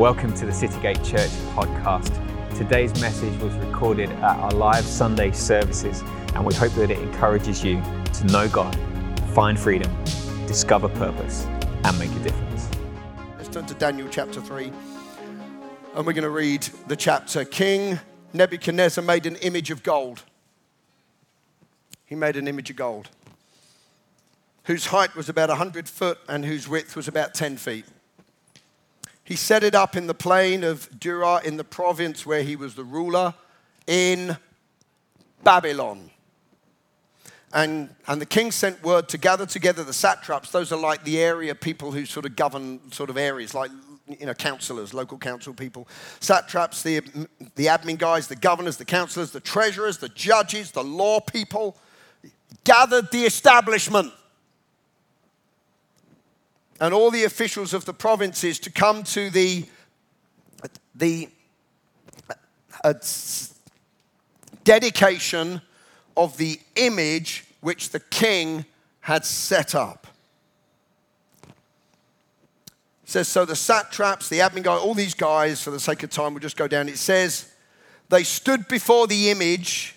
Welcome to the Citygate Church podcast. Today's message was recorded at our live Sunday services, and we hope that it encourages you to know God, find freedom, discover purpose, and make a difference. Let's turn to Daniel chapter 3, and we're going to read the chapter. King Nebuchadnezzar made an image of gold. He made an image of gold, whose height was about 100 foot and whose width was about 10 feet. He set it up in the plain of Dura in the province where he was the ruler in Babylon. And, and the king sent word to gather together the satraps. Those are like the area people who sort of govern sort of areas, like you know, councillors, local council people. Satraps, the, the admin guys, the governors, the councillors, the treasurers, the judges, the law people. Gathered the establishment and all the officials of the provinces to come to the, the uh, dedication of the image which the king had set up. It says, so the satraps, the admin guy, all these guys, for the sake of time, we'll just go down. It says, they stood before the image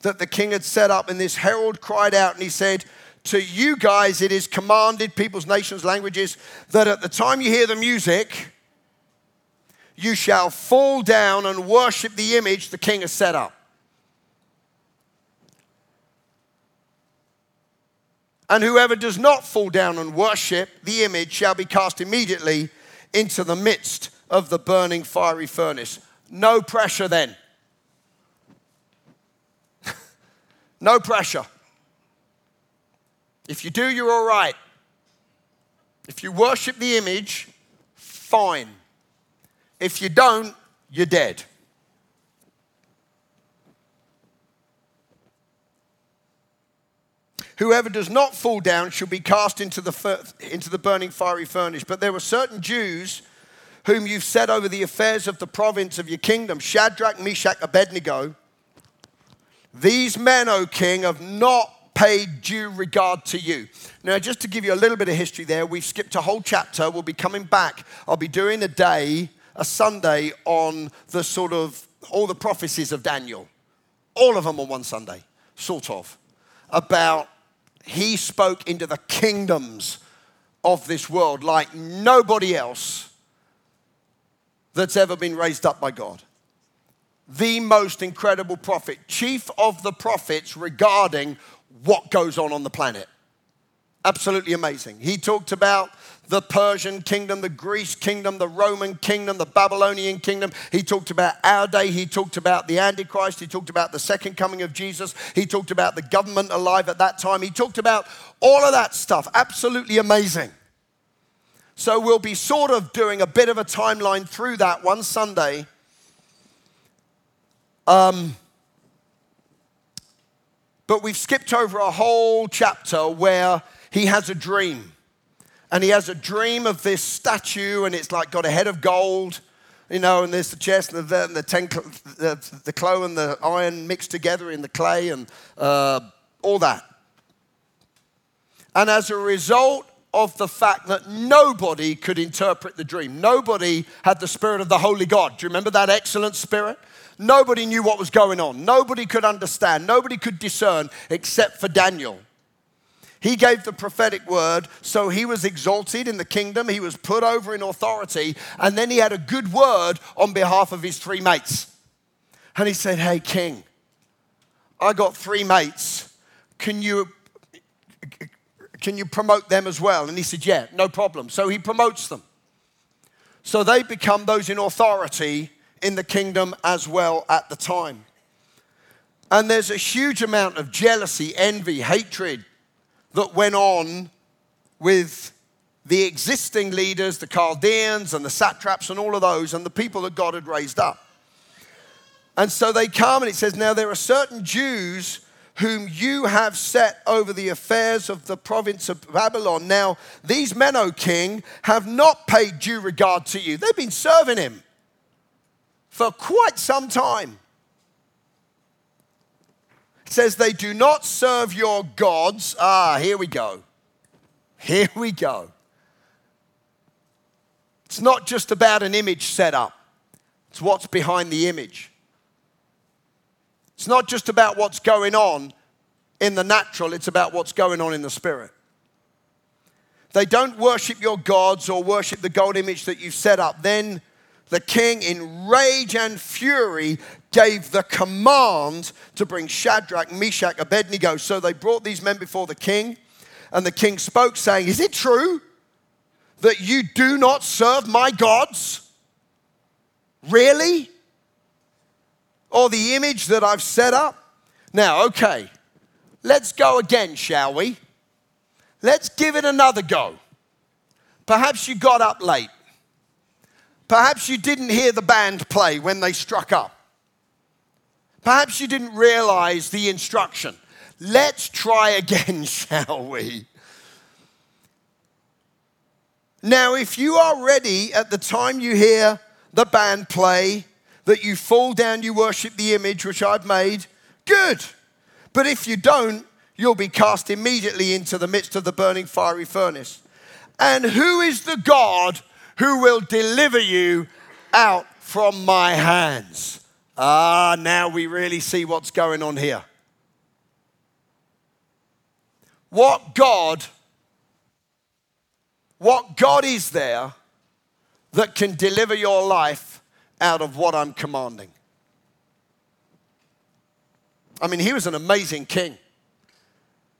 that the king had set up, and this herald cried out and he said, to you guys, it is commanded, peoples, nations, languages, that at the time you hear the music, you shall fall down and worship the image the king has set up. And whoever does not fall down and worship the image shall be cast immediately into the midst of the burning fiery furnace. No pressure then. no pressure. If you do, you're all right. If you worship the image, fine. If you don't, you're dead. Whoever does not fall down shall be cast into the, into the burning fiery furnace. But there were certain Jews whom you've set over the affairs of the province of your kingdom Shadrach, Meshach, Abednego. These men, O king, have not paid due regard to you. Now, just to give you a little bit of history there, we've skipped a whole chapter. We'll be coming back. I'll be doing a day, a Sunday, on the sort of all the prophecies of Daniel. All of them on one Sunday, sort of, about he spoke into the kingdoms of this world like nobody else that's ever been raised up by God the most incredible prophet, chief of the prophets regarding what goes on on the planet. Absolutely amazing. He talked about the Persian kingdom, the Greece kingdom, the Roman kingdom, the Babylonian kingdom. He talked about our day. He talked about the Antichrist. He talked about the second coming of Jesus. He talked about the government alive at that time. He talked about all of that stuff. Absolutely amazing. So we'll be sort of doing a bit of a timeline through that one Sunday. Um, but we've skipped over a whole chapter where he has a dream. And he has a dream of this statue, and it's like got a head of gold, you know, and there's the chest and the, and the, ten, the, the clay and the iron mixed together in the clay and uh, all that. And as a result of the fact that nobody could interpret the dream, nobody had the spirit of the Holy God. Do you remember that excellent spirit? Nobody knew what was going on. Nobody could understand. Nobody could discern except for Daniel. He gave the prophetic word, so he was exalted in the kingdom. He was put over in authority, and then he had a good word on behalf of his three mates. And he said, Hey, king, I got three mates. Can you, can you promote them as well? And he said, Yeah, no problem. So he promotes them. So they become those in authority in the kingdom as well at the time. And there's a huge amount of jealousy, envy, hatred that went on with the existing leaders, the Chaldeans and the satraps and all of those, and the people that God had raised up. And so they come, and it says, Now there are certain Jews whom you have set over the affairs of the province of Babylon. Now, these men, O king, have not paid due regard to you. They've been serving him for quite some time. It says they do not serve your gods. Ah, here we go. Here we go. It's not just about an image set up, it's what's behind the image. It's not just about what's going on in the natural, it's about what's going on in the spirit. They don't worship your gods or worship the gold image that you've set up. Then the king, in rage and fury, gave the command to bring Shadrach, Meshach, Abednego. So they brought these men before the king, and the king spoke, saying, Is it true that you do not serve my gods? Really? Or the image that I've set up? Now, okay, let's go again, shall we? Let's give it another go. Perhaps you got up late. Perhaps you didn't hear the band play when they struck up. Perhaps you didn't realize the instruction. Let's try again, shall we? Now, if you are ready at the time you hear the band play, that you fall down, you worship the image which I've made, good. But if you don't, you'll be cast immediately into the midst of the burning fiery furnace. And who is the God who will deliver you out from my hands? Ah, now we really see what's going on here. What God, what God is there that can deliver your life out of what I'm commanding? I mean, he was an amazing king.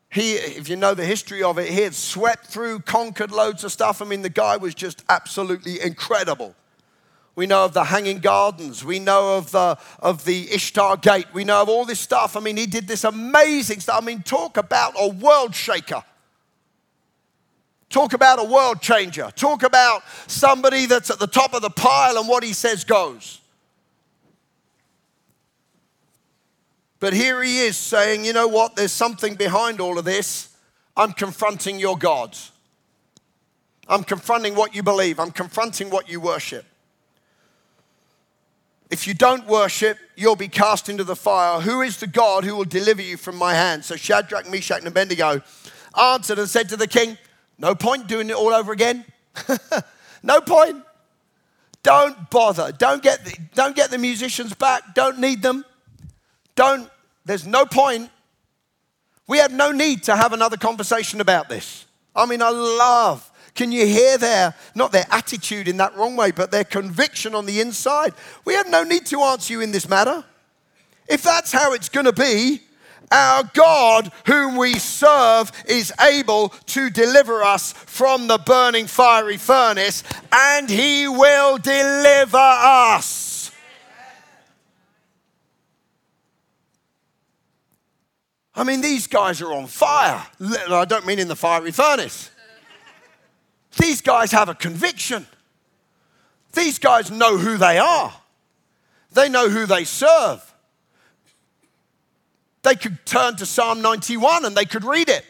He, if you know the history of it, he had swept through, conquered loads of stuff. I mean, the guy was just absolutely incredible. We know of the Hanging Gardens. We know of the, of the Ishtar Gate. We know of all this stuff. I mean, he did this amazing stuff. I mean, talk about a world shaker. Talk about a world changer. Talk about somebody that's at the top of the pile and what he says goes. But here he is saying, you know what? There's something behind all of this. I'm confronting your gods. I'm confronting what you believe. I'm confronting what you worship. If you don't worship, you'll be cast into the fire. Who is the God who will deliver you from my hand? So Shadrach, Meshach, and Abednego answered and said to the king, No point doing it all over again. no point. Don't bother. Don't get, the, don't get the musicians back. Don't need them. Don't, there's no point. We have no need to have another conversation about this. I mean, I love, can you hear their, not their attitude in that wrong way, but their conviction on the inside? We have no need to answer you in this matter. If that's how it's going to be, our God, whom we serve, is able to deliver us from the burning fiery furnace, and He will deliver us. I mean, these guys are on fire. I don't mean in the fiery furnace. These guys have a conviction. These guys know who they are, they know who they serve. They could turn to Psalm 91 and they could read it.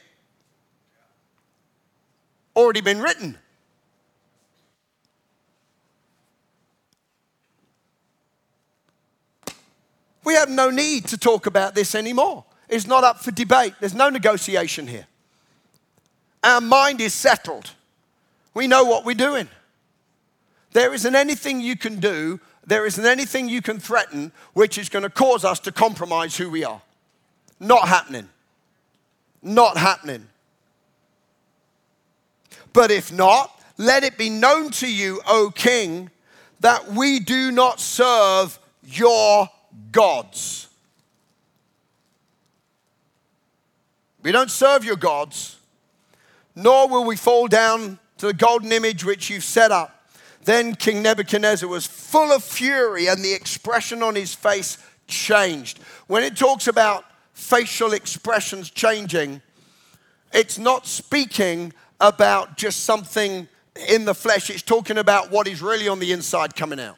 Already been written. We have no need to talk about this anymore is not up for debate. There's no negotiation here. Our mind is settled. We know what we're doing. There isn't anything you can do, there isn't anything you can threaten which is going to cause us to compromise who we are. Not happening. Not happening. But if not, let it be known to you, O king, that we do not serve your gods. We don't serve your gods, nor will we fall down to the golden image which you've set up. Then King Nebuchadnezzar was full of fury, and the expression on his face changed. When it talks about facial expressions changing, it's not speaking about just something in the flesh, it's talking about what is really on the inside coming out.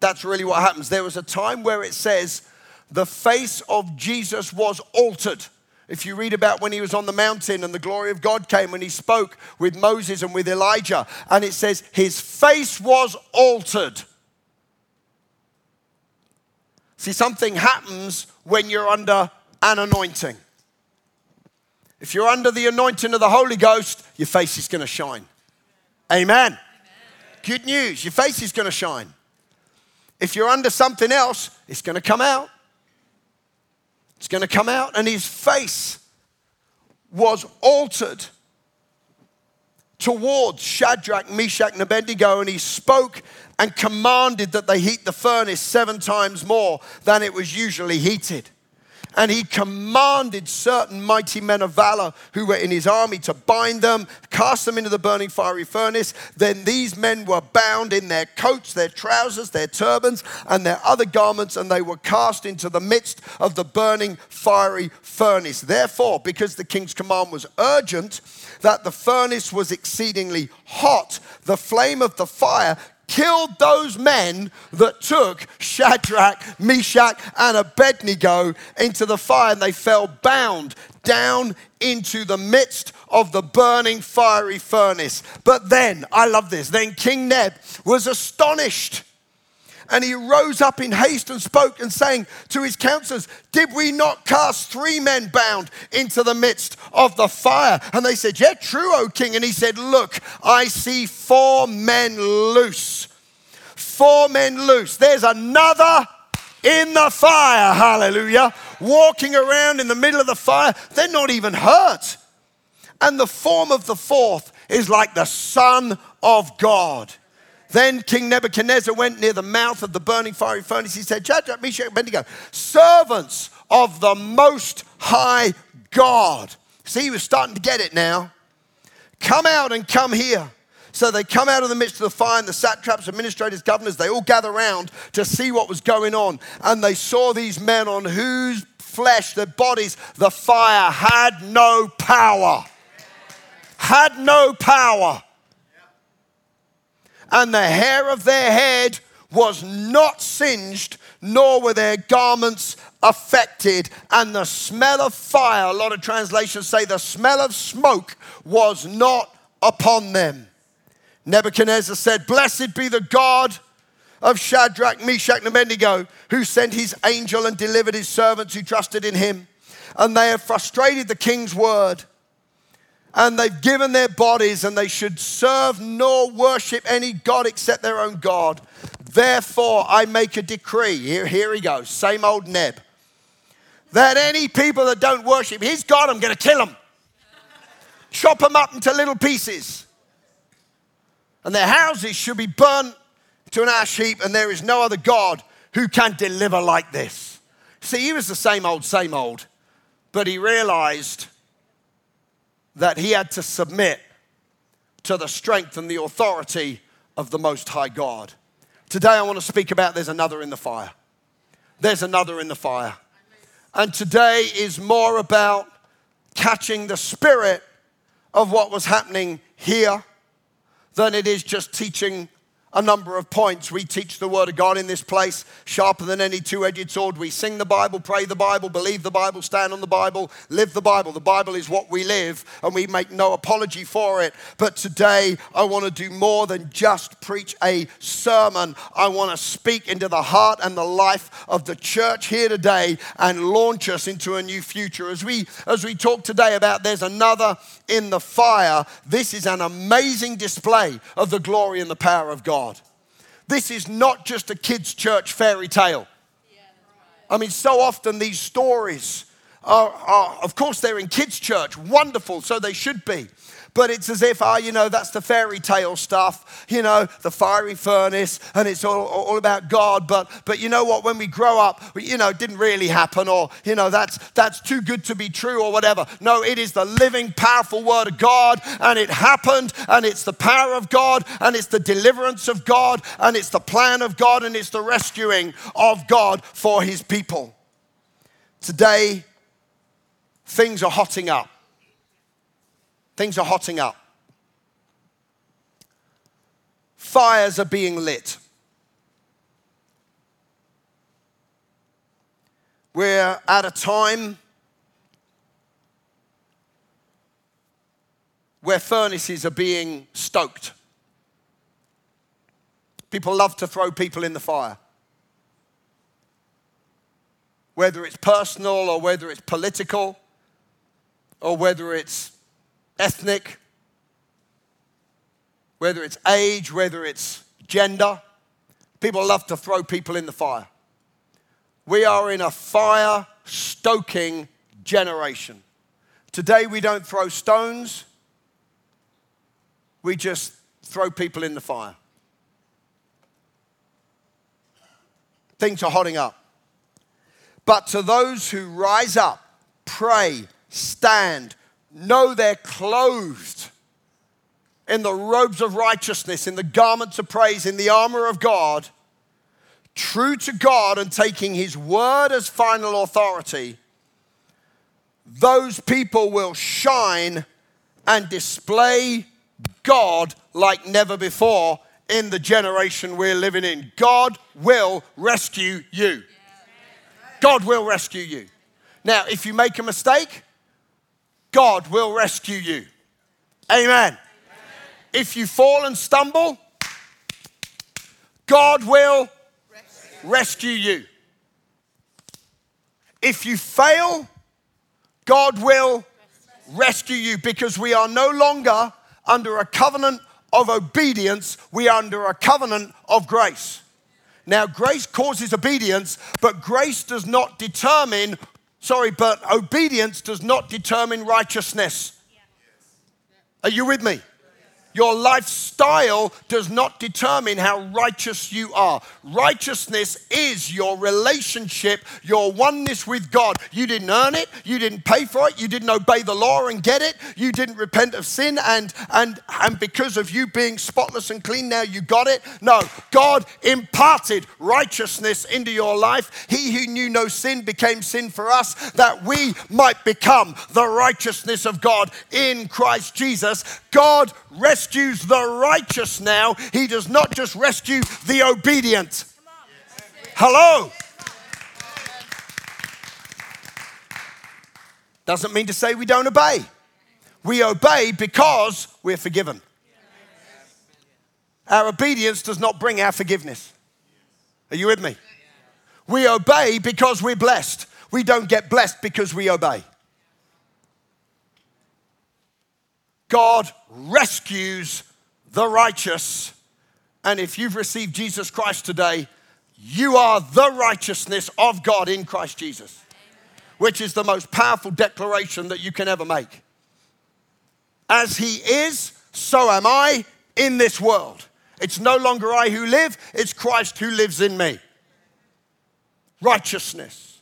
That's really what happens. There was a time where it says the face of Jesus was altered. If you read about when he was on the mountain and the glory of God came when he spoke with Moses and with Elijah, and it says his face was altered. See, something happens when you're under an anointing. If you're under the anointing of the Holy Ghost, your face is going to shine. Amen. Amen. good news. Your face is going to shine. If you're under something else, it's going to come out. It's going to come out. And his face was altered towards Shadrach, Meshach, and Abednego, and he spoke and commanded that they heat the furnace seven times more than it was usually heated. And he commanded certain mighty men of valor who were in his army to bind them, cast them into the burning fiery furnace. Then these men were bound in their coats, their trousers, their turbans, and their other garments, and they were cast into the midst of the burning fiery furnace. Therefore, because the king's command was urgent, that the furnace was exceedingly hot, the flame of the fire killed those men that took Shadrach, Meshach, and Abednego into the fire, and they fell bound down into the midst of the burning fiery furnace. But then, I love this, then King Neb was astonished and he rose up in haste and spoke and saying to his counselors, Did we not cast three men bound into the midst of the fire? And they said, Yeah, true, O king. And he said, Look, I see four men loose. Four men loose. There's another in the fire, hallelujah, walking around in the middle of the fire. They're not even hurt. And the form of the fourth is like the Son of God. Then King Nebuchadnezzar went near the mouth of the burning fiery furnace. He said, Shadrach, Meshach, Abednego, servants of the Most High God. See, he was starting to get it now. Come out and come here. So they come out of the midst of the fire, and the satraps, administrators, governors, they all gather around to see what was going on. And they saw these men on whose flesh, their bodies, the fire had no power. Had no power and the hair of their head was not singed, nor were their garments affected. And the smell of fire, a lot of translations say the smell of smoke was not upon them. Nebuchadnezzar said, Blessed be the God of Shadrach, Meshach, and Abednego, who sent his angel and delivered his servants who trusted in him. And they have frustrated the king's word and they've given their bodies, and they should serve nor worship any God except their own God. Therefore, I make a decree. Here, here he goes, same old Neb. That any people that don't worship his God, I'm going to kill them. Chop them up into little pieces. And their houses should be burnt to an ash heap, and there is no other God who can deliver like this. See, he was the same old, same old, but he realized that he had to submit to the strength and the authority of the Most High God. Today, I want to speak about there's another in the fire. There's another in the fire. And today is more about catching the spirit of what was happening here than it is just teaching a number of points. We teach the Word of God in this place, sharper than any two edged sword. We sing the Bible, pray the Bible, believe the Bible, stand on the Bible, live the Bible. The Bible is what we live, and we make no apology for it. But today, I want to do more than just preach a sermon. I want to speak into the heart and the life of the church here today and launch us into a new future. As we, as we talk today about there's another in the fire, this is an amazing display of the glory and the power of God. This is not just a kids' church fairy tale. I mean, so often these stories are, are, of course, they're in kids' church, wonderful, so they should be but it's as if, oh, you know, that's the fairy tale stuff, you know, the fiery furnace, and it's all, all about God. But, but you know what? When we grow up, you know, it didn't really happen, or, you know, that's, that's too good to be true, or whatever. No, it is the living, powerful word of God, and it happened, and it's the power of God, and it's the deliverance of God, and it's the plan of God, and it's the rescuing of God for his people. Today, things are hotting up. Things are hotting up. Fires are being lit. We're at a time where furnaces are being stoked. People love to throw people in the fire. Whether it's personal or whether it's political or whether it's ethnic, whether it's age, whether it's gender. People love to throw people in the fire. We are in a fire stoking generation. Today, we don't throw stones, we just throw people in the fire. Things are hotting up. But to those who rise up, pray, stand, know they're clothed in the robes of righteousness, in the garments of praise, in the armor of God, true to God and taking His word as final authority, those people will shine and display God like never before in the generation we're living in. God will rescue you. God will rescue you. Now, if you make a mistake, God will rescue you. Amen. If you fall and stumble, God will rescue you. If you fail, God will rescue you because we are no longer under a covenant of obedience, we are under a covenant of grace. Now, grace causes obedience, but grace does not determine, sorry, but obedience does not determine righteousness. Are you with me? Your lifestyle does not determine how righteous you are. Righteousness is your relationship, your oneness with God. You didn't earn it, you didn't pay for it, you didn't obey the law and get it, you didn't repent of sin, and and and because of you being spotless and clean, now you got it. No, God imparted righteousness into your life. He who knew no sin became sin for us, that we might become the righteousness of God in Christ Jesus. God rescues the righteous now, He does not just rescue the obedient. Hello? Doesn't mean to say we don't obey. We obey because we're forgiven. Our obedience does not bring our forgiveness. Are you with me? We obey because we're blessed. We don't get blessed because we obey. God rescues the righteous. And if you've received Jesus Christ today, you are the righteousness of God in Christ Jesus, which is the most powerful declaration that you can ever make. As He is, so am I in this world. It's no longer I who live, it's Christ who lives in me. Righteousness.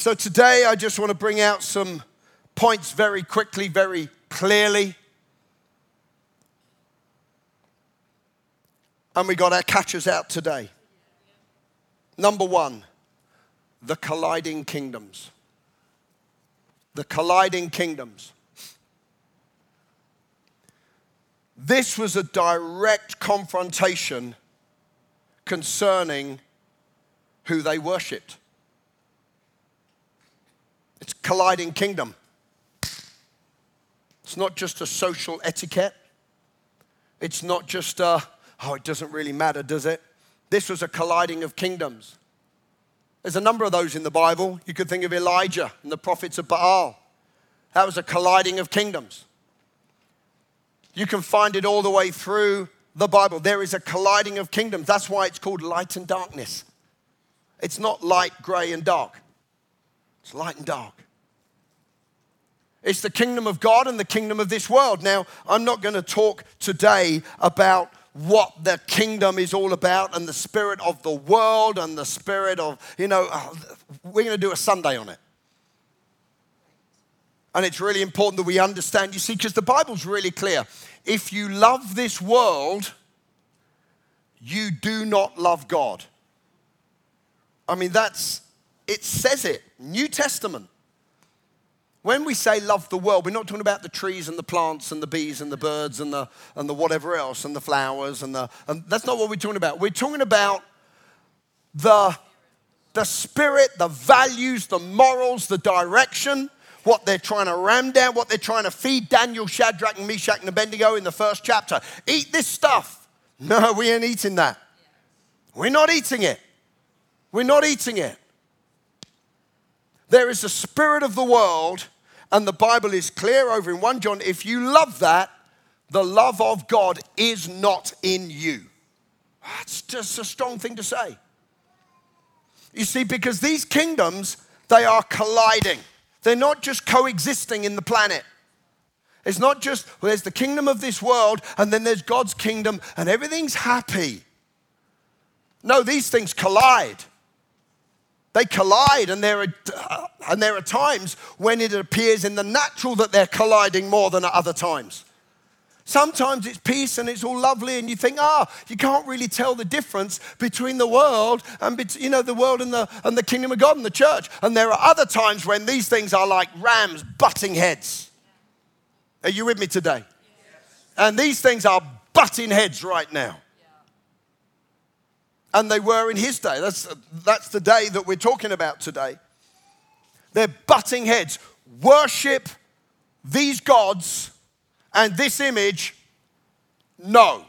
So today I just want to bring out some points very quickly, very clearly. And we got our catchers out today. Number one, the colliding kingdoms. The colliding kingdoms. This was a direct confrontation concerning who they worshipped. It's colliding kingdom. It's not just a social etiquette. It's not just a, oh, it doesn't really matter, does it? This was a colliding of kingdoms. There's a number of those in the Bible. You could think of Elijah and the prophets of Baal. That was a colliding of kingdoms. You can find it all the way through the Bible. There is a colliding of kingdoms. That's why it's called light and darkness. It's not light, gray, and dark. It's light and dark. It's the kingdom of God and the kingdom of this world. Now, I'm not going to talk today about what the kingdom is all about and the spirit of the world and the spirit of, you know, uh, we're going to do a Sunday on it. And it's really important that we understand, you see, because the Bible's really clear. If you love this world, you do not love God. I mean, that's it says it. New Testament. When we say love the world, we're not talking about the trees and the plants and the bees and the birds and the, and the whatever else and the flowers and the, and that's not what we're talking about. We're talking about the, the spirit, the values, the morals, the direction, what they're trying to ram down, what they're trying to feed Daniel, Shadrach, and Meshach and Abednego in the first chapter. Eat this stuff. No, we ain't eating that. We're not eating it. We're not eating it. There is the spirit of the world, And the Bible is clear over in 1 John if you love that, the love of God is not in you. That's just a strong thing to say. You see, because these kingdoms, they are colliding. They're not just coexisting in the planet. It's not just, well, there's the kingdom of this world and then there's God's kingdom and everything's happy. No, these things collide. They collide, and there, are, and there are times when it appears in the natural that they're colliding more than at other times. Sometimes it's peace and it's all lovely, and you think, ah, oh, you can't really tell the difference between the world and you know the world and the and the kingdom of God and the church. And there are other times when these things are like rams butting heads. Are you with me today? Yes. And these things are butting heads right now. And they were in his day. That's, that's the day that we're talking about today. They're butting heads. Worship these gods and this image, no,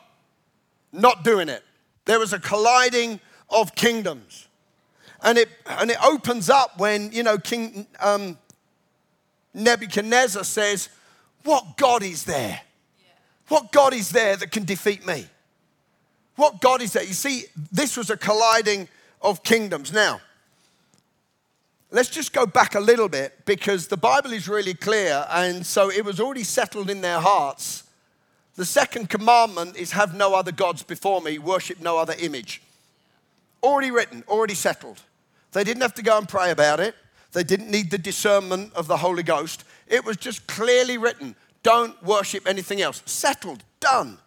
not doing it. There was a colliding of kingdoms. And it, and it opens up when, you know, King um, Nebuchadnezzar says, What God is there? What God is there that can defeat me? What God is there? You see, this was a colliding of kingdoms. Now, Let's just go back a little bit because the Bible is really clear, and so it was already settled in their hearts. The second commandment is have no other gods before me, worship no other image. Already written, already settled. They didn't have to go and pray about it, they didn't need the discernment of the Holy Ghost. It was just clearly written don't worship anything else. Settled, done.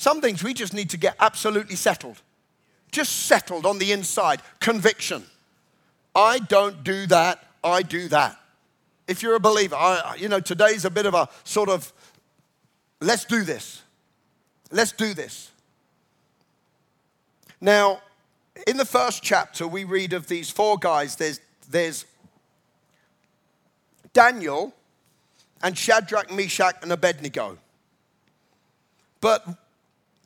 Some things we just need to get absolutely settled. Just settled on the inside, conviction. I don't do that, I do that. If you're a believer, I, you know, today's a bit of a sort of, let's do this. Let's do this. Now, in the first chapter, we read of these four guys. There's, there's Daniel and Shadrach, Meshach, and Abednego. But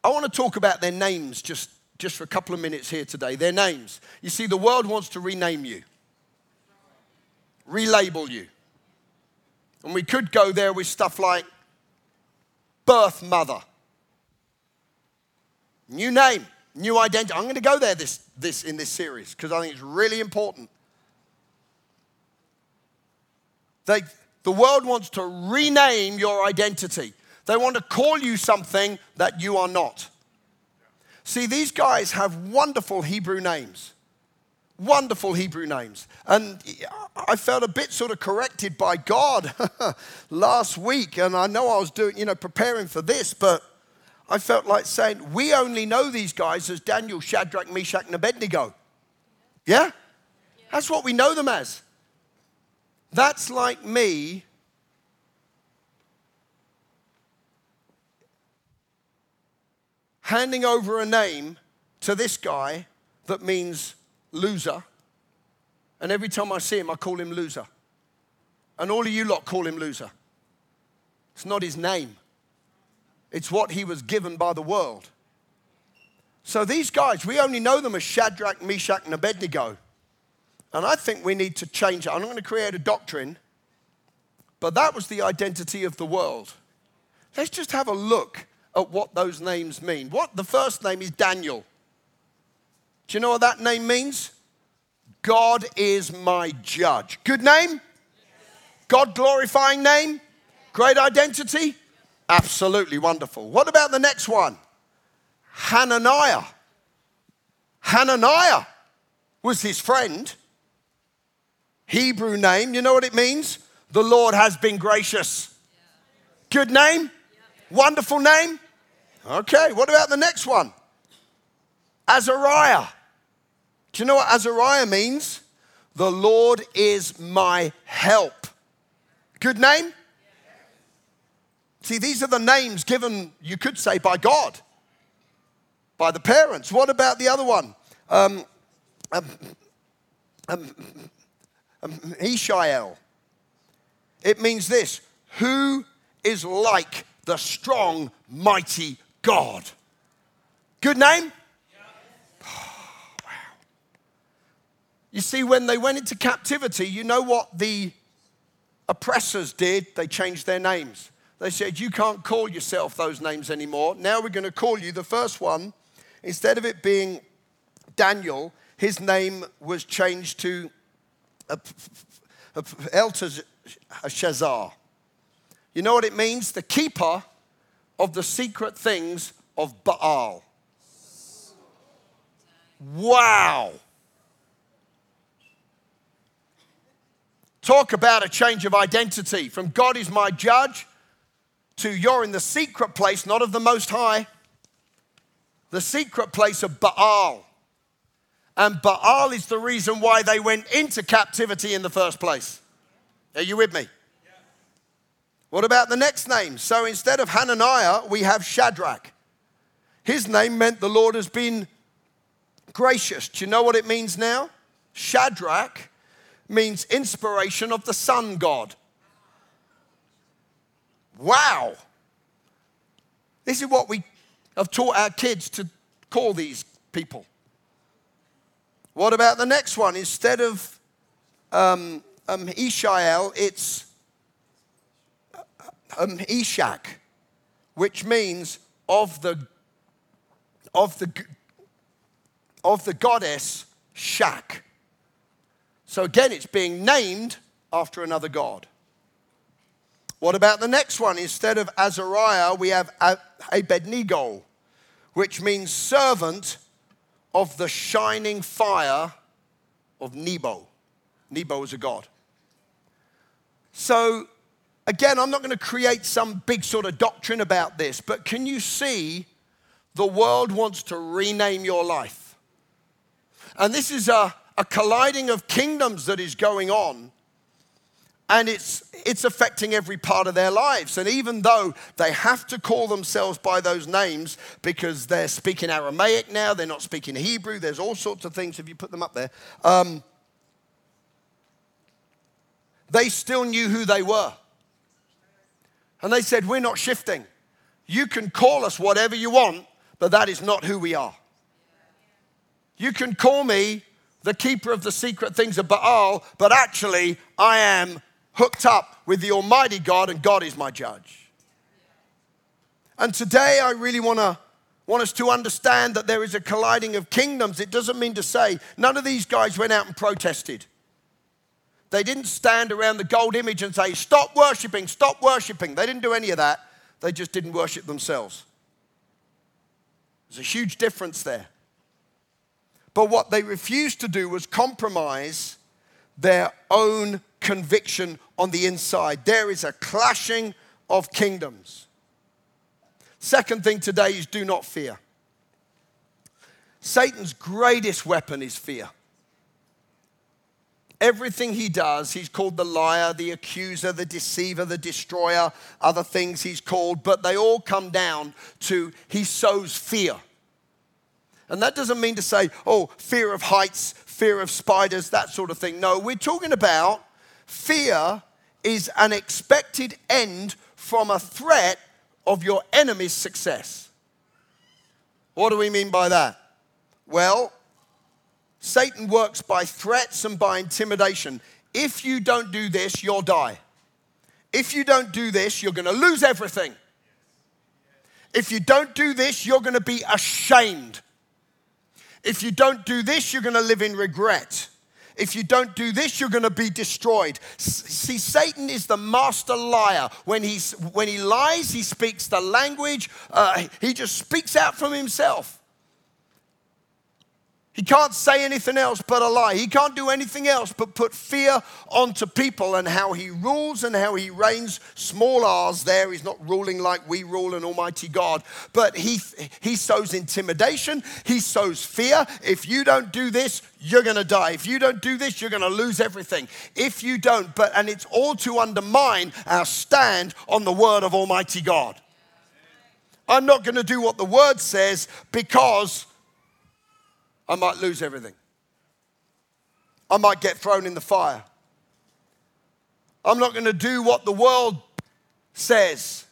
I want to talk about their names just just for a couple of minutes here today. Their names. You see, the world wants to rename you, relabel you. And we could go there with stuff like birth mother. New name, new identity. I'm going to go there this, this in this series because I think it's really important. They, the world wants to rename your identity. They want to call you something that you are not. See, these guys have wonderful Hebrew names. Wonderful Hebrew names. And I felt a bit sort of corrected by God last week. And I know I was doing, you know, preparing for this, but I felt like saying, we only know these guys as Daniel, Shadrach, Meshach, and Abednego. Yeah? That's what we know them as. That's like me handing over a name to this guy that means loser. And every time I see him, I call him loser. And all of you lot call him loser. It's not his name, it's what he was given by the world. So these guys, we only know them as Shadrach, Meshach, and Abednego. And I think we need to change it. I'm not going to create a doctrine, but that was the identity of the world. Let's just have a look at what those names mean. What the first name is Daniel. Do you know what that name means? God is my judge. Good name? God glorifying name? Great identity? Absolutely wonderful. What about the next one? Hananiah. Hananiah was his friend. Hebrew name, you know what it means? The Lord has been gracious. Good name? Wonderful name? Okay, what about the next one? Azariah. Do you know what Azariah means? The Lord is my help. Good name? See, these are the names given, you could say, by God, by the parents. What about the other one? Um, um, um, um Ishael. It means this who is like the strong, mighty God. Good name? Oh, wow. You see, when they went into captivity, you know what the oppressors did, they changed their names. They said, You can't call yourself those names anymore. Now we're going to call you the first one. Instead of it being Daniel, his name was changed to Belteshazzar. You know what it means? The keeper of the secret things of Baal. Wow. Talk about a change of identity from God is my judge to you're in the secret place, not of the Most High, the secret place of Baal. And Baal is the reason why they went into captivity in the first place. Are you with me? What about the next name? So instead of Hananiah, we have Shadrach. His name meant the Lord has been gracious. Do you know what it means now? Shadrach means inspiration of the sun god. Wow. This is what we have taught our kids to call these people. What about the next one? Instead of um, um, Ishael, it's um, which means of the, of the, of the goddess Shak. So again, it's being named after another god. What about the next one? Instead of Azariah, we have Abednego, which means servant of the shining fire of Nebo. Nebo is a god. So, again, I'm not going to create some big sort of doctrine about this, but can you see the world wants to rename your life? And this is a, a colliding of kingdoms that is going on and it's, it's affecting every part of their lives. And even though they have to call themselves by those names because they're speaking Aramaic now, they're not speaking Hebrew, there's all sorts of things if you put them up there, um, they still knew who they were. And they said, We're not shifting. You can call us whatever you want, but that is not who we are. You can call me the keeper of the secret things of Baal, but actually, I am hooked up with the Almighty God, and God is my judge. And today, I really want to want us to understand that there is a colliding of kingdoms. It doesn't mean to say none of these guys went out and protested. They didn't stand around the gold image and say, Stop worshiping, stop worshiping. They didn't do any of that. They just didn't worship themselves. There's a huge difference there. But what they refused to do was compromise their own conviction on the inside. There is a clashing of kingdoms. Second thing today is do not fear. Satan's greatest weapon is fear. Everything he does, he's called the liar, the accuser, the deceiver, the destroyer, other things he's called, but they all come down to he sows fear. And that doesn't mean to say, oh, fear of heights, fear of spiders, that sort of thing. No, we're talking about Fear is an expected end from a threat of your enemy's success. What do we mean by that? Well, Satan works by threats and by intimidation. If you don't do this, you'll die. If you don't do this, you're going to lose everything. If you don't do this, you're going to be ashamed. If you don't do this, you're going to live in regret. If you don't do this, you're going to be destroyed. See, Satan is the master liar. When, he's, when he lies, he speaks the language, uh, he just speaks out from himself. He can't say anything else but a lie. He can't do anything else but put fear onto people and how he rules and how he reigns. Small r's there. He's not ruling like we rule an almighty God, but he, he sows intimidation. He sows fear. If you don't do this, you're going to die. If you don't do this, you're going to lose everything. If you don't, but, and it's all to undermine our stand on the word of almighty God. I'm not going to do what the word says because I might lose everything. I might get thrown in the fire. I'm not going to do what the world says,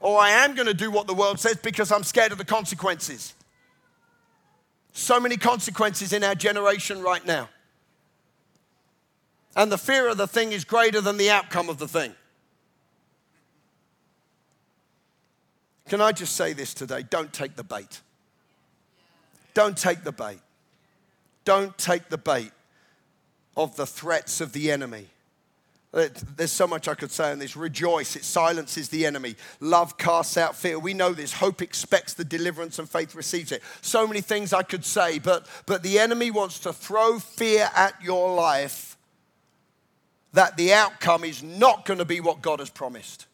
or I am going to do what the world says because I'm scared of the consequences. So many consequences in our generation right now. And the fear of the thing is greater than the outcome of the thing. Can I just say this today? Don't take the bait. Don't take the bait. Don't take the bait of the threats of the enemy. Uh, there's so much I could say on this. Rejoice, it silences the enemy. Love casts out fear. We know this. Hope expects the deliverance and faith receives it. So many things I could say, but, but the enemy wants to throw fear at your life that the outcome is not going to be what God has promised.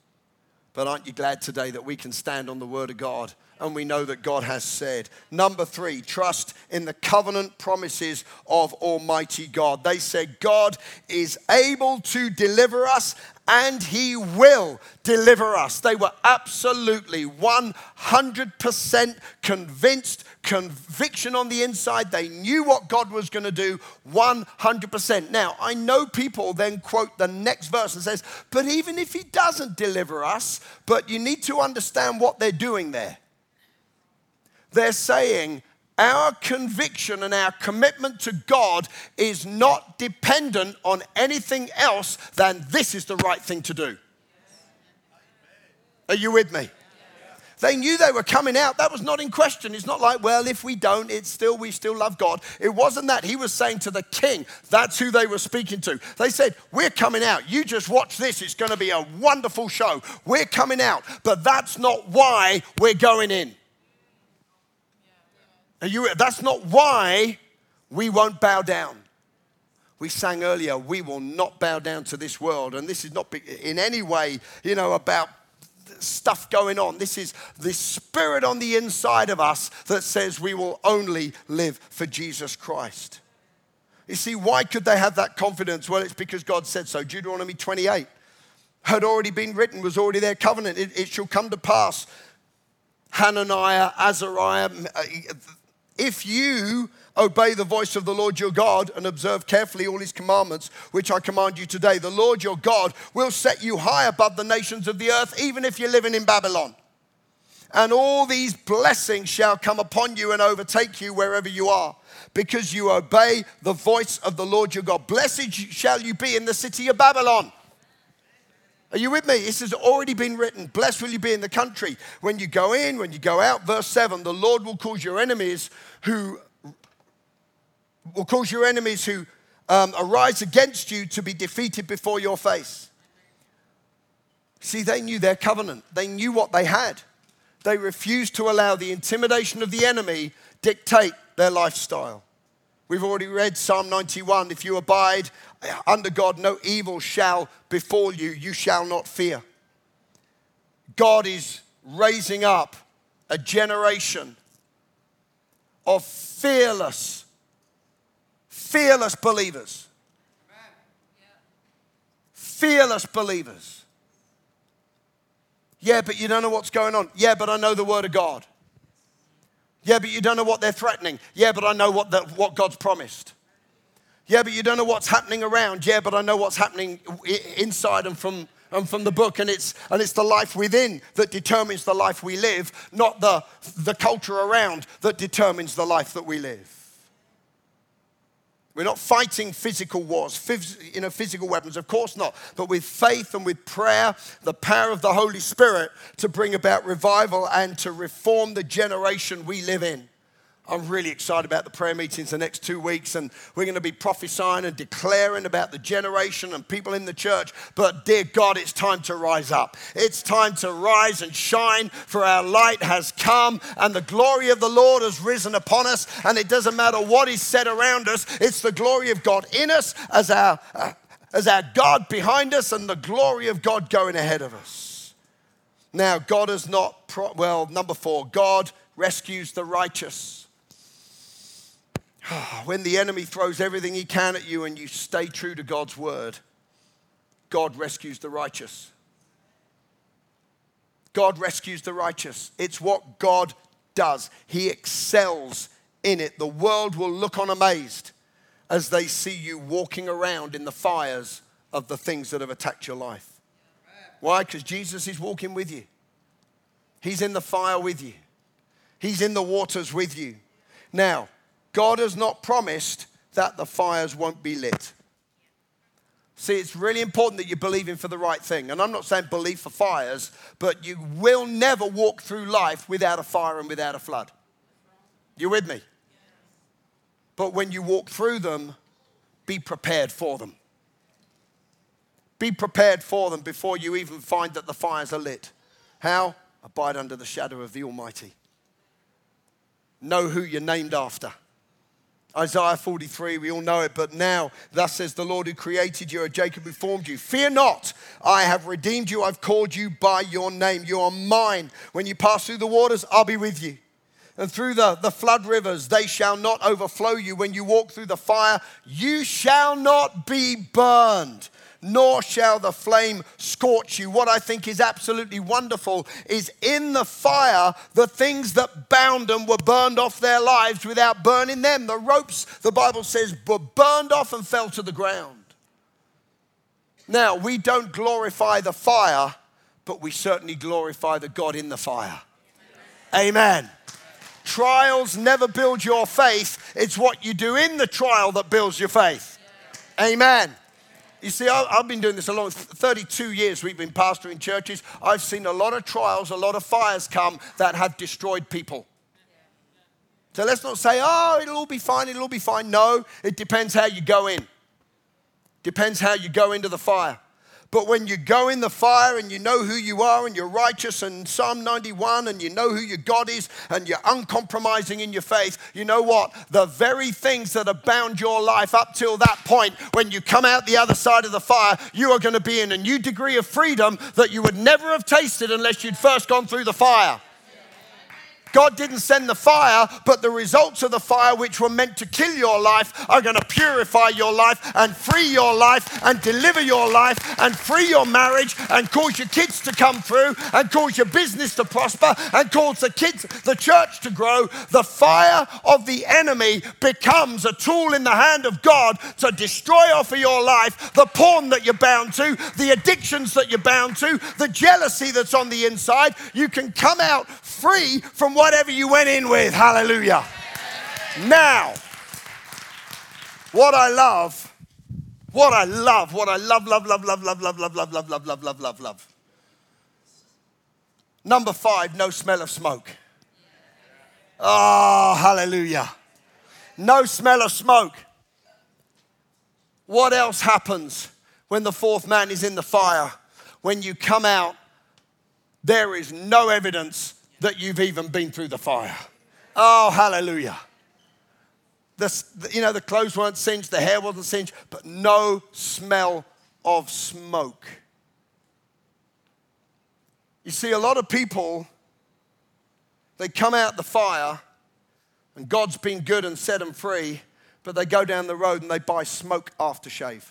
But aren't you glad today that we can stand on the word of God and we know that God has said? Number three, trust in the covenant promises of Almighty God. They said, God is able to deliver us and he will deliver us. They were absolutely 100% convinced, conviction on the inside. They knew what God was going to do 100%. Now, I know people then quote the next verse and says, "But even if he doesn't deliver us, but you need to understand what they're doing there." They're saying, our conviction and our commitment to God is not dependent on anything else than this is the right thing to do. Are you with me? They knew they were coming out. That was not in question. It's not like, well, if we don't, it's still, we still love God. It wasn't that. He was saying to the king, that's who they were speaking to. They said, we're coming out. You just watch this. It's going to be a wonderful show. We're coming out. But that's not why we're going in. You, that's not why we won't bow down. We sang earlier, we will not bow down to this world. And this is not in any way, you know, about stuff going on. This is the spirit on the inside of us that says we will only live for Jesus Christ. You see, why could they have that confidence? Well, it's because God said so. Deuteronomy 28 had already been written, was already their covenant. It, it shall come to pass. Hananiah, Azariah, uh, if you obey the voice of the Lord your God and observe carefully all his commandments, which I command you today, the Lord your God will set you high above the nations of the earth, even if you're living in Babylon. And all these blessings shall come upon you and overtake you wherever you are, because you obey the voice of the Lord your God. Blessed shall you be in the city of Babylon. Are you with me? This has already been written. Blessed will you be in the country. When you go in, when you go out, verse 7, the Lord will cause your enemies who will cause your enemies who um, arise against you to be defeated before your face. See, they knew their covenant. They knew what they had. They refused to allow the intimidation of the enemy dictate their lifestyle. We've already read Psalm 91 if you abide under God, no evil shall befall you, you shall not fear. God is raising up a generation of fearless, fearless believers. Fearless believers. Yeah, but you don't know what's going on. Yeah, but I know the Word of God. Yeah, but you don't know what they're threatening. Yeah, but I know what, the, what God's promised. Yeah, but you don't know what's happening around. Yeah, but I know what's happening inside and from, and from the book. And it's, and it's the life within that determines the life we live, not the, the culture around that determines the life that we live. We're not fighting physical wars, you know, physical weapons, of course not, but with faith and with prayer, the power of the Holy Spirit to bring about revival and to reform the generation we live in. I'm really excited about the prayer meetings the next two weeks, and we're going to be prophesying and declaring about the generation and people in the church. But, dear God, it's time to rise up. It's time to rise and shine, for our light has come, and the glory of the Lord has risen upon us. And it doesn't matter what is said around us, it's the glory of God in us as our, uh, as our God behind us, and the glory of God going ahead of us. Now, God is not, pro- well, number four, God rescues the righteous. when the enemy throws everything he can at you and you stay true to God's word, God rescues the righteous. God rescues the righteous. It's what God does. He excels in it. The world will look on amazed as they see you walking around in the fires of the things that have attacked your life. Why? Because Jesus is walking with you. He's in the fire with you. He's in the waters with you. Now, God has not promised that the fires won't be lit. See, it's really important that you're believing for the right thing. And I'm not saying believe for fires, but you will never walk through life without a fire and without a flood. You with me? But when you walk through them, be prepared for them. Be prepared for them before you even find that the fires are lit. How? Abide under the shadow of the Almighty. Know who you're named after. Isaiah 43, we all know it, but now, thus says the Lord who created you, or Jacob who formed you. Fear not, I have redeemed you, I've called you by your name. You are mine. When you pass through the waters, I'll be with you. And through the, the flood rivers, they shall not overflow you. When you walk through the fire, you shall not be burned nor shall the flame scorch you. What I think is absolutely wonderful is in the fire, the things that bound them were burned off their lives without burning them. The ropes, the Bible says, were burned off and fell to the ground. Now, we don't glorify the fire, but we certainly glorify the God in the fire. Amen. Trials never build your faith, it's what you do in the trial that builds your faith. Amen. You see, I've been doing this a long 32 years we've been pastoring churches. I've seen a lot of trials, a lot of fires come that have destroyed people. So let's not say, oh, it'll all be fine, it'll all be fine. No, it depends how you go in. Depends how you go into the fire. But when you go in the fire and you know who you are and you're righteous and Psalm 91 and you know who your God is and you're uncompromising in your faith, you know what? The very things that have bound your life up till that point, when you come out the other side of the fire, you are going to be in a new degree of freedom that you would never have tasted unless you'd first gone through the fire. God didn't send the fire, but the results of the fire, which were meant to kill your life, are going to purify your life and free your life and deliver your life and free your marriage and cause your kids to come through and cause your business to prosper and cause the kids, the church to grow. The fire of the enemy becomes a tool in the hand of God to destroy off of your life the porn that you're bound to, the addictions that you're bound to, the jealousy that's on the inside. You can come out free from whatever you went in with. Hallelujah. Now, what I love, what I love, what I love, love, love, love, love, love, love, love, love, love, love, love, love, love. Number five, no smell of smoke. Oh, hallelujah. No smell of smoke. What else happens when the fourth man is in the fire? When you come out, there is no evidence that you've even been through the fire. Oh, hallelujah. The, you know, the clothes weren't singed, the hair wasn't singed, but no smell of smoke. You see, a lot of people, they come out the fire and God's been good and set them free, but they go down the road and they buy smoke aftershave.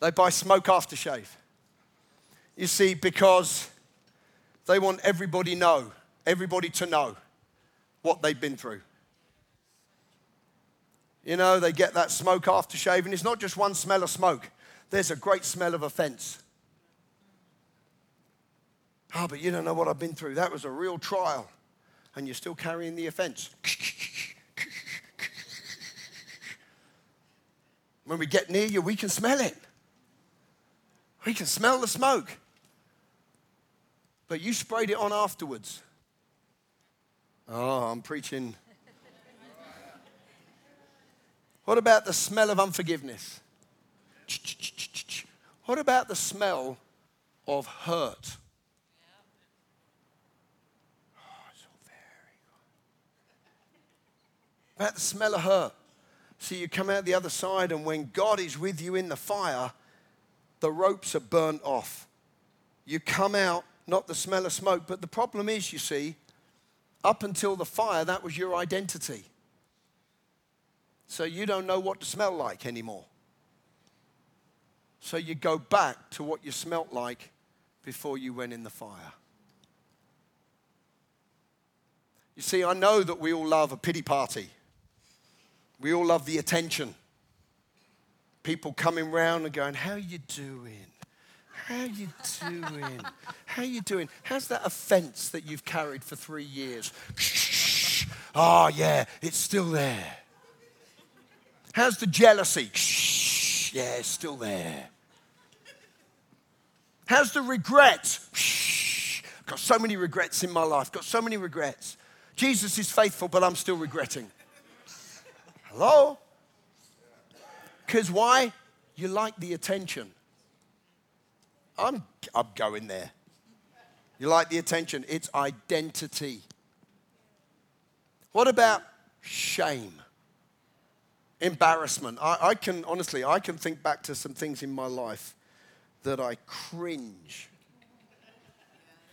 They buy smoke aftershave. You see, because they want everybody know, everybody to know what they've been through. You know, they get that smoke aftershave, and it's not just one smell of smoke. There's a great smell of offense. Oh, but you don't know what I've been through. That was a real trial. And you're still carrying the offense. When we get near you, we can smell it. We can smell the smoke but you sprayed it on afterwards. Oh, I'm preaching. What about the smell of unforgiveness? What about the smell of hurt? Oh, about the smell of hurt. See, you come out the other side, and when God is with you in the fire, the ropes are burnt off. You come out not the smell of smoke. But the problem is, you see, up until the fire, that was your identity. So you don't know what to smell like anymore. So you go back to what you smelt like before you went in the fire. You see, I know that we all love a pity party. We all love the attention. People coming round and going, How you doing? How you doing? How you doing? How's that offense that you've carried for three years? Shh. Oh, yeah, it's still there. How's the jealousy? Shh, yeah, it's still there. How's the regret? Shh, got so many regrets in my life, got so many regrets. Jesus is faithful, but I'm still regretting. Hello? Because why? You like the attention. I'm, I'm going there. You like the attention. It's identity. What about shame? Embarrassment. I, I can, honestly, I can think back to some things in my life that I cringe.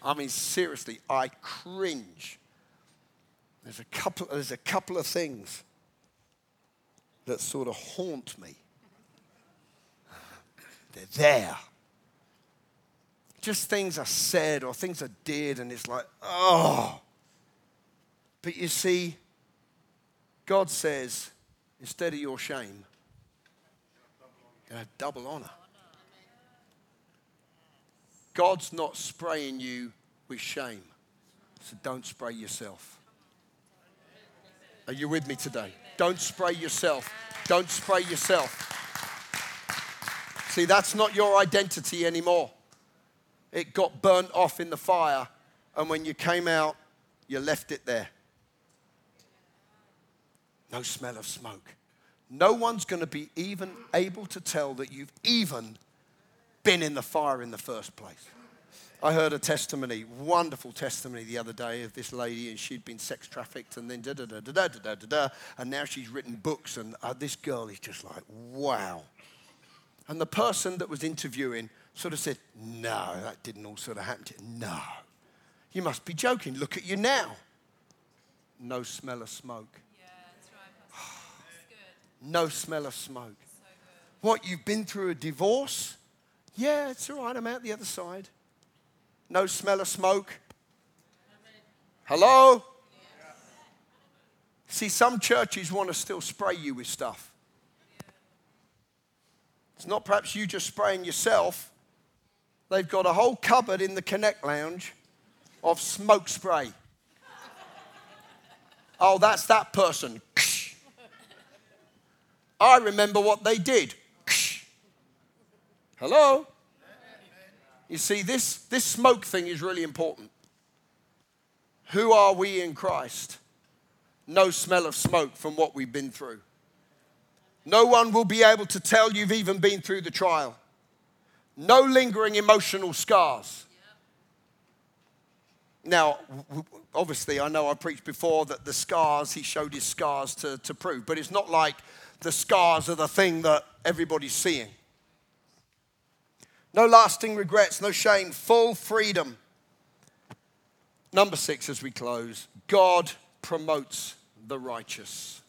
I mean, seriously, I cringe. There's a couple, there's a couple of things that sort of haunt me. They're there. Just things are said or things are did, and it's like, oh. But you see, God says, instead of your shame, you have double honor. God's not spraying you with shame, so don't spray yourself. Are you with me today? Don't spray yourself. Don't spray yourself. See, that's not your identity anymore. It got burnt off in the fire, and when you came out, you left it there. No smell of smoke. No one's going to be even able to tell that you've even been in the fire in the first place. I heard a testimony, wonderful testimony the other day of this lady, and she'd been sex trafficked, and then da da da da da da da da, and now she's written books, and uh, this girl is just like, wow. And the person that was interviewing sort of said, no, that didn't all sort of happen to you. No, you must be joking. Look at you now. No smell of smoke. Yeah, that's right. That's no smell of smoke. So what, you've been through a divorce? Yeah, it's all right. I'm out the other side no smell of smoke? Hello? See, some churches want to still spray you with stuff. It's not perhaps you just spraying yourself. They've got a whole cupboard in the Connect Lounge of smoke spray. Oh, that's that person. I remember what they did. Hello? You see, this, this smoke thing is really important. Who are we in Christ? No smell of smoke from what we've been through. No one will be able to tell you've even been through the trial. No lingering emotional scars. Now, obviously, I know I preached before that the scars, he showed his scars to, to prove, but it's not like the scars are the thing that everybody's seeing. No lasting regrets, no shame, full freedom. Number six, as we close, God promotes the righteous.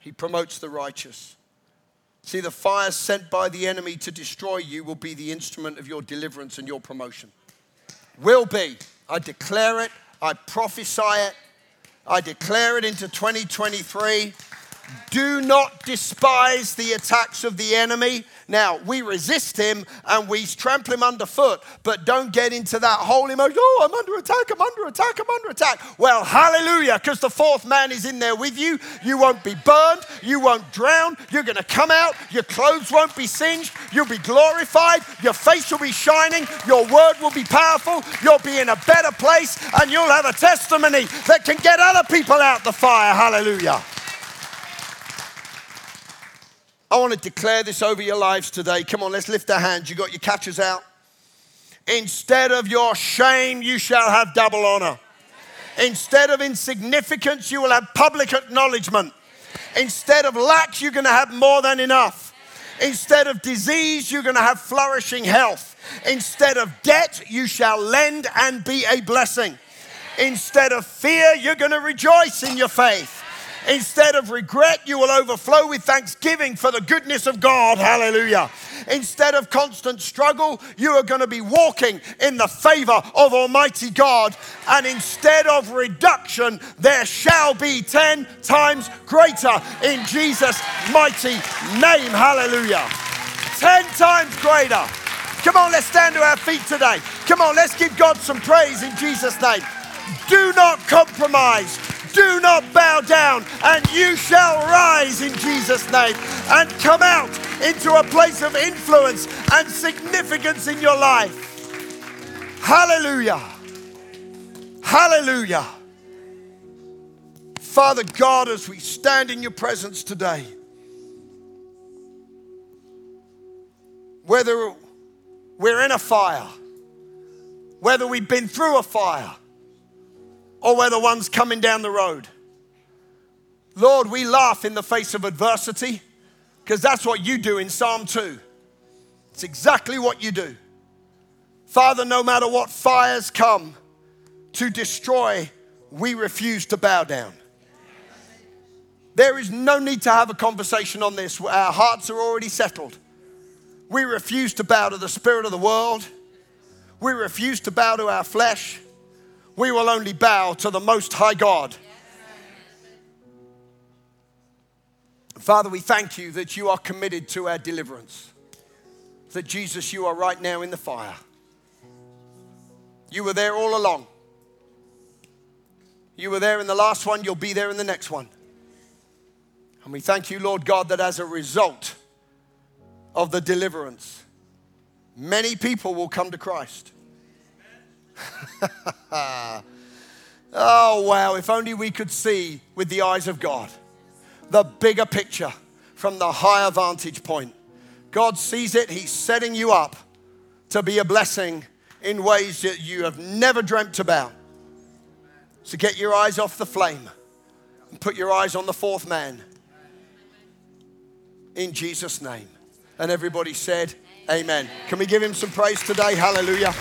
He promotes the righteous. See, the fire sent by the enemy to destroy you will be the instrument of your deliverance and your promotion. Will be. I declare it, I prophesy it, I declare it into 2023. Do not despise the attacks of the enemy. Now, we resist him and we trample him underfoot, but don't get into that whole emotion. Oh, I'm under attack, I'm under attack, I'm under attack. Well, hallelujah, because the fourth man is in there with you. You won't be burned, you won't drown, you're going to come out, your clothes won't be singed, you'll be glorified, your face will be shining, your word will be powerful, you'll be in a better place, and you'll have a testimony that can get other people out the fire. Hallelujah. I want to declare this over your lives today. Come on, let's lift our hands. You got your catchers out. Instead of your shame, you shall have double honor. Instead of insignificance, you will have public acknowledgement. Instead of lack, you're going to have more than enough. Instead of disease, you're going to have flourishing health. Instead of debt, you shall lend and be a blessing. Instead of fear, you're going to rejoice in your faith. Instead of regret, you will overflow with thanksgiving for the goodness of God. Hallelujah. Instead of constant struggle, you are going to be walking in the favor of Almighty God. And instead of reduction, there shall be 10 times greater in Jesus' mighty name. Hallelujah. 10 times greater. Come on, let's stand to our feet today. Come on, let's give God some praise in Jesus' name. Do not compromise. Do not bow down, and you shall rise in Jesus' name and come out into a place of influence and significance in your life. Hallelujah. Hallelujah. Father God, as we stand in your presence today, whether we're in a fire, whether we've been through a fire, or whether one's coming down the road. Lord, we laugh in the face of adversity because that's what you do in Psalm 2. It's exactly what you do. Father, no matter what fires come to destroy, we refuse to bow down. There is no need to have a conversation on this. Our hearts are already settled. We refuse to bow to the spirit of the world. We refuse to bow to our flesh. We will only bow to the Most High God. Father, we thank you that you are committed to our deliverance. That Jesus, you are right now in the fire. You were there all along. You were there in the last one, you'll be there in the next one. And we thank you, Lord God, that as a result of the deliverance, many people will come to Christ. oh, wow. If only we could see with the eyes of God the bigger picture from the higher vantage point. God sees it, He's setting you up to be a blessing in ways that you have never dreamt about. So get your eyes off the flame and put your eyes on the fourth man. In Jesus' name. And everybody said, Amen. Can we give him some praise today? Hallelujah.